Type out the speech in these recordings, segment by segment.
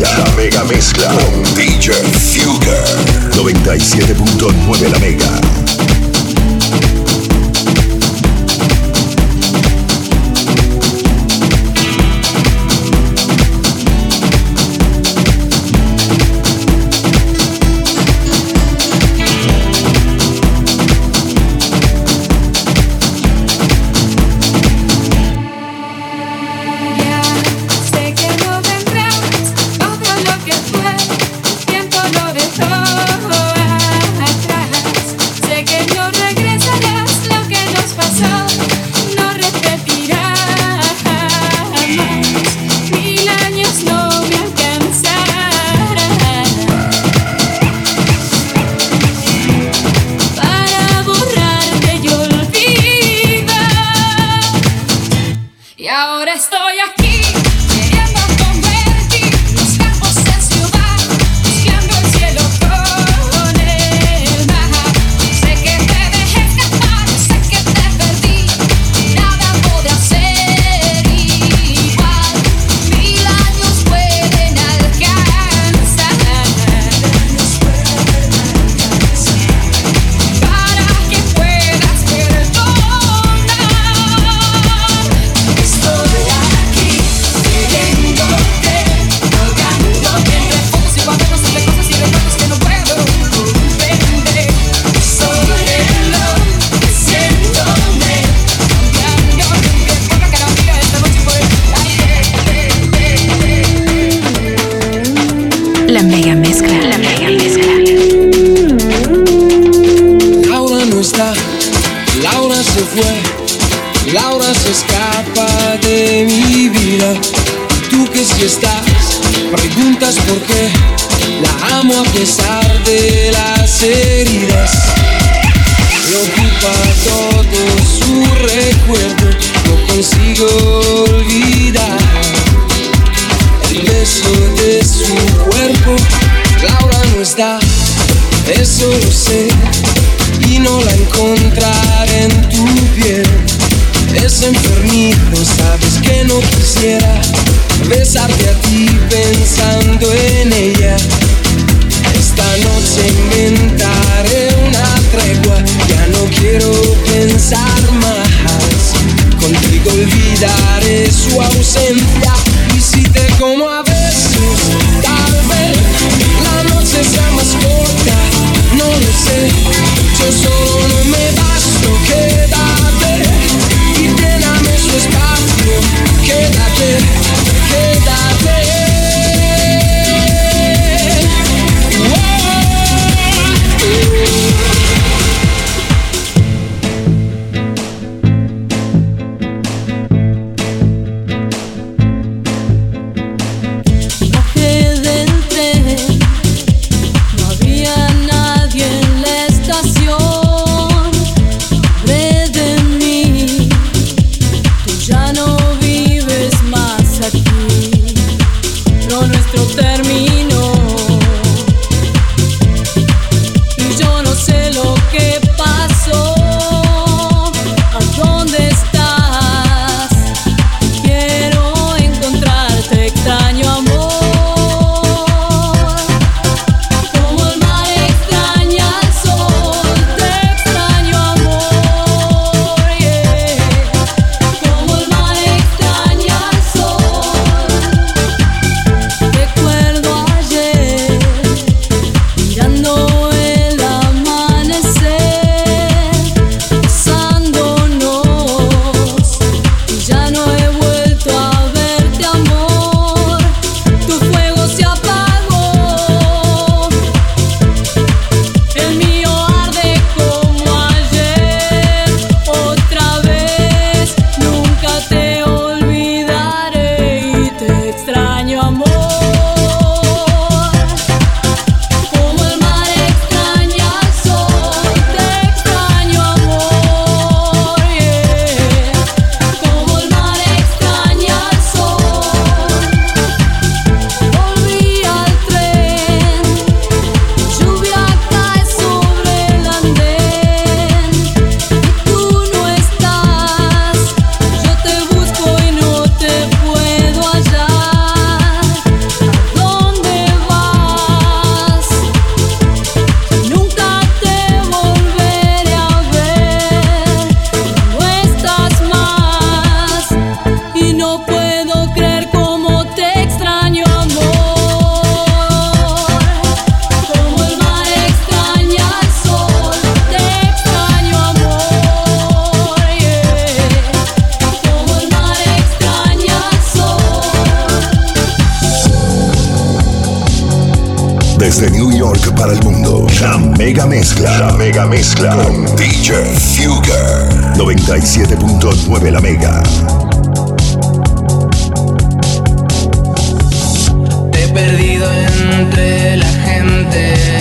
la mega mezcla con DJ Fuger. 97.9 la mega. Laura se escapa de mi vida. Tú que si estás, preguntas por qué. La amo a pesar de las heridas. Le ocupa todo su recuerdo Yo nuestro tema. amor. York para el mundo. La mega mezcla. La mega mezcla. Con DJ Fugger. 97.9 la mega. Te he perdido entre la gente.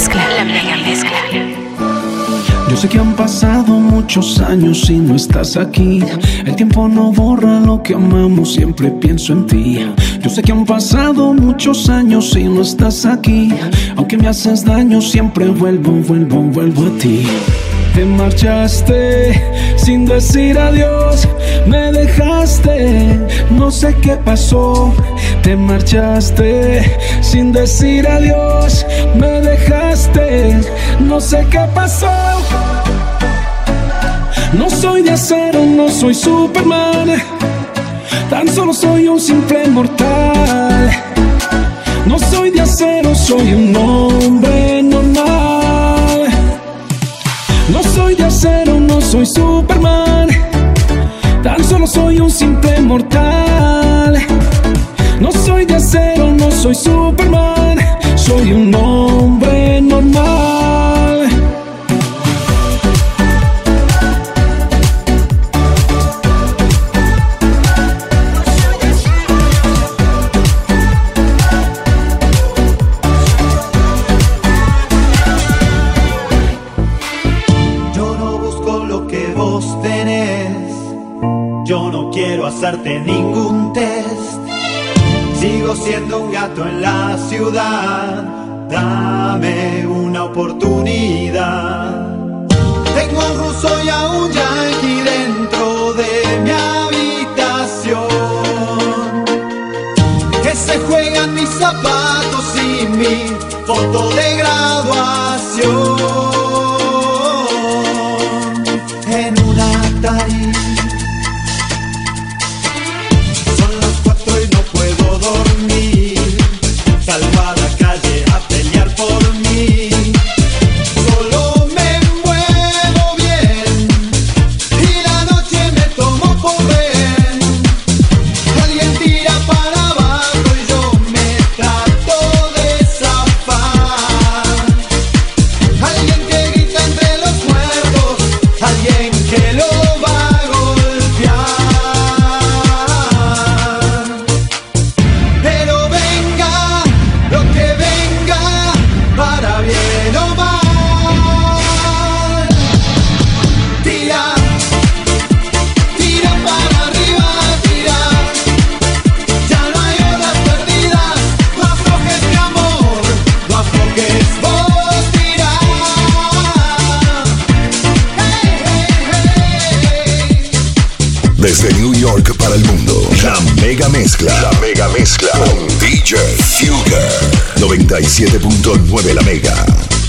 Mezcla. La mega mezcla. Yo sé que han pasado muchos años y no estás aquí. El tiempo no borra lo que amamos, siempre pienso en ti. Yo sé que han pasado muchos años y no estás aquí. Aunque me haces daño, siempre vuelvo, vuelvo, vuelvo a ti. Te marchaste sin decir adiós, me dejaste, no sé qué pasó. Te marchaste sin decir adiós, no sé qué pasó. No soy de acero, no soy Superman, tan solo soy un simple mortal. No soy de acero, soy un hombre normal. No soy de acero, no soy Superman. Tan solo soy un simple mortal. No soy de acero, no soy Superman. Soy un hombre ningún test. Sigo siendo un gato en la ciudad. Dame una oportunidad. Tengo un ruso y a un yankee dentro de mi habitación. Que se juegan mis zapatos y mi foto de graduación. Desde New York para el mundo. La mega mezcla. La mega mezcla. Con DJ Fugger. 97.9 la mega.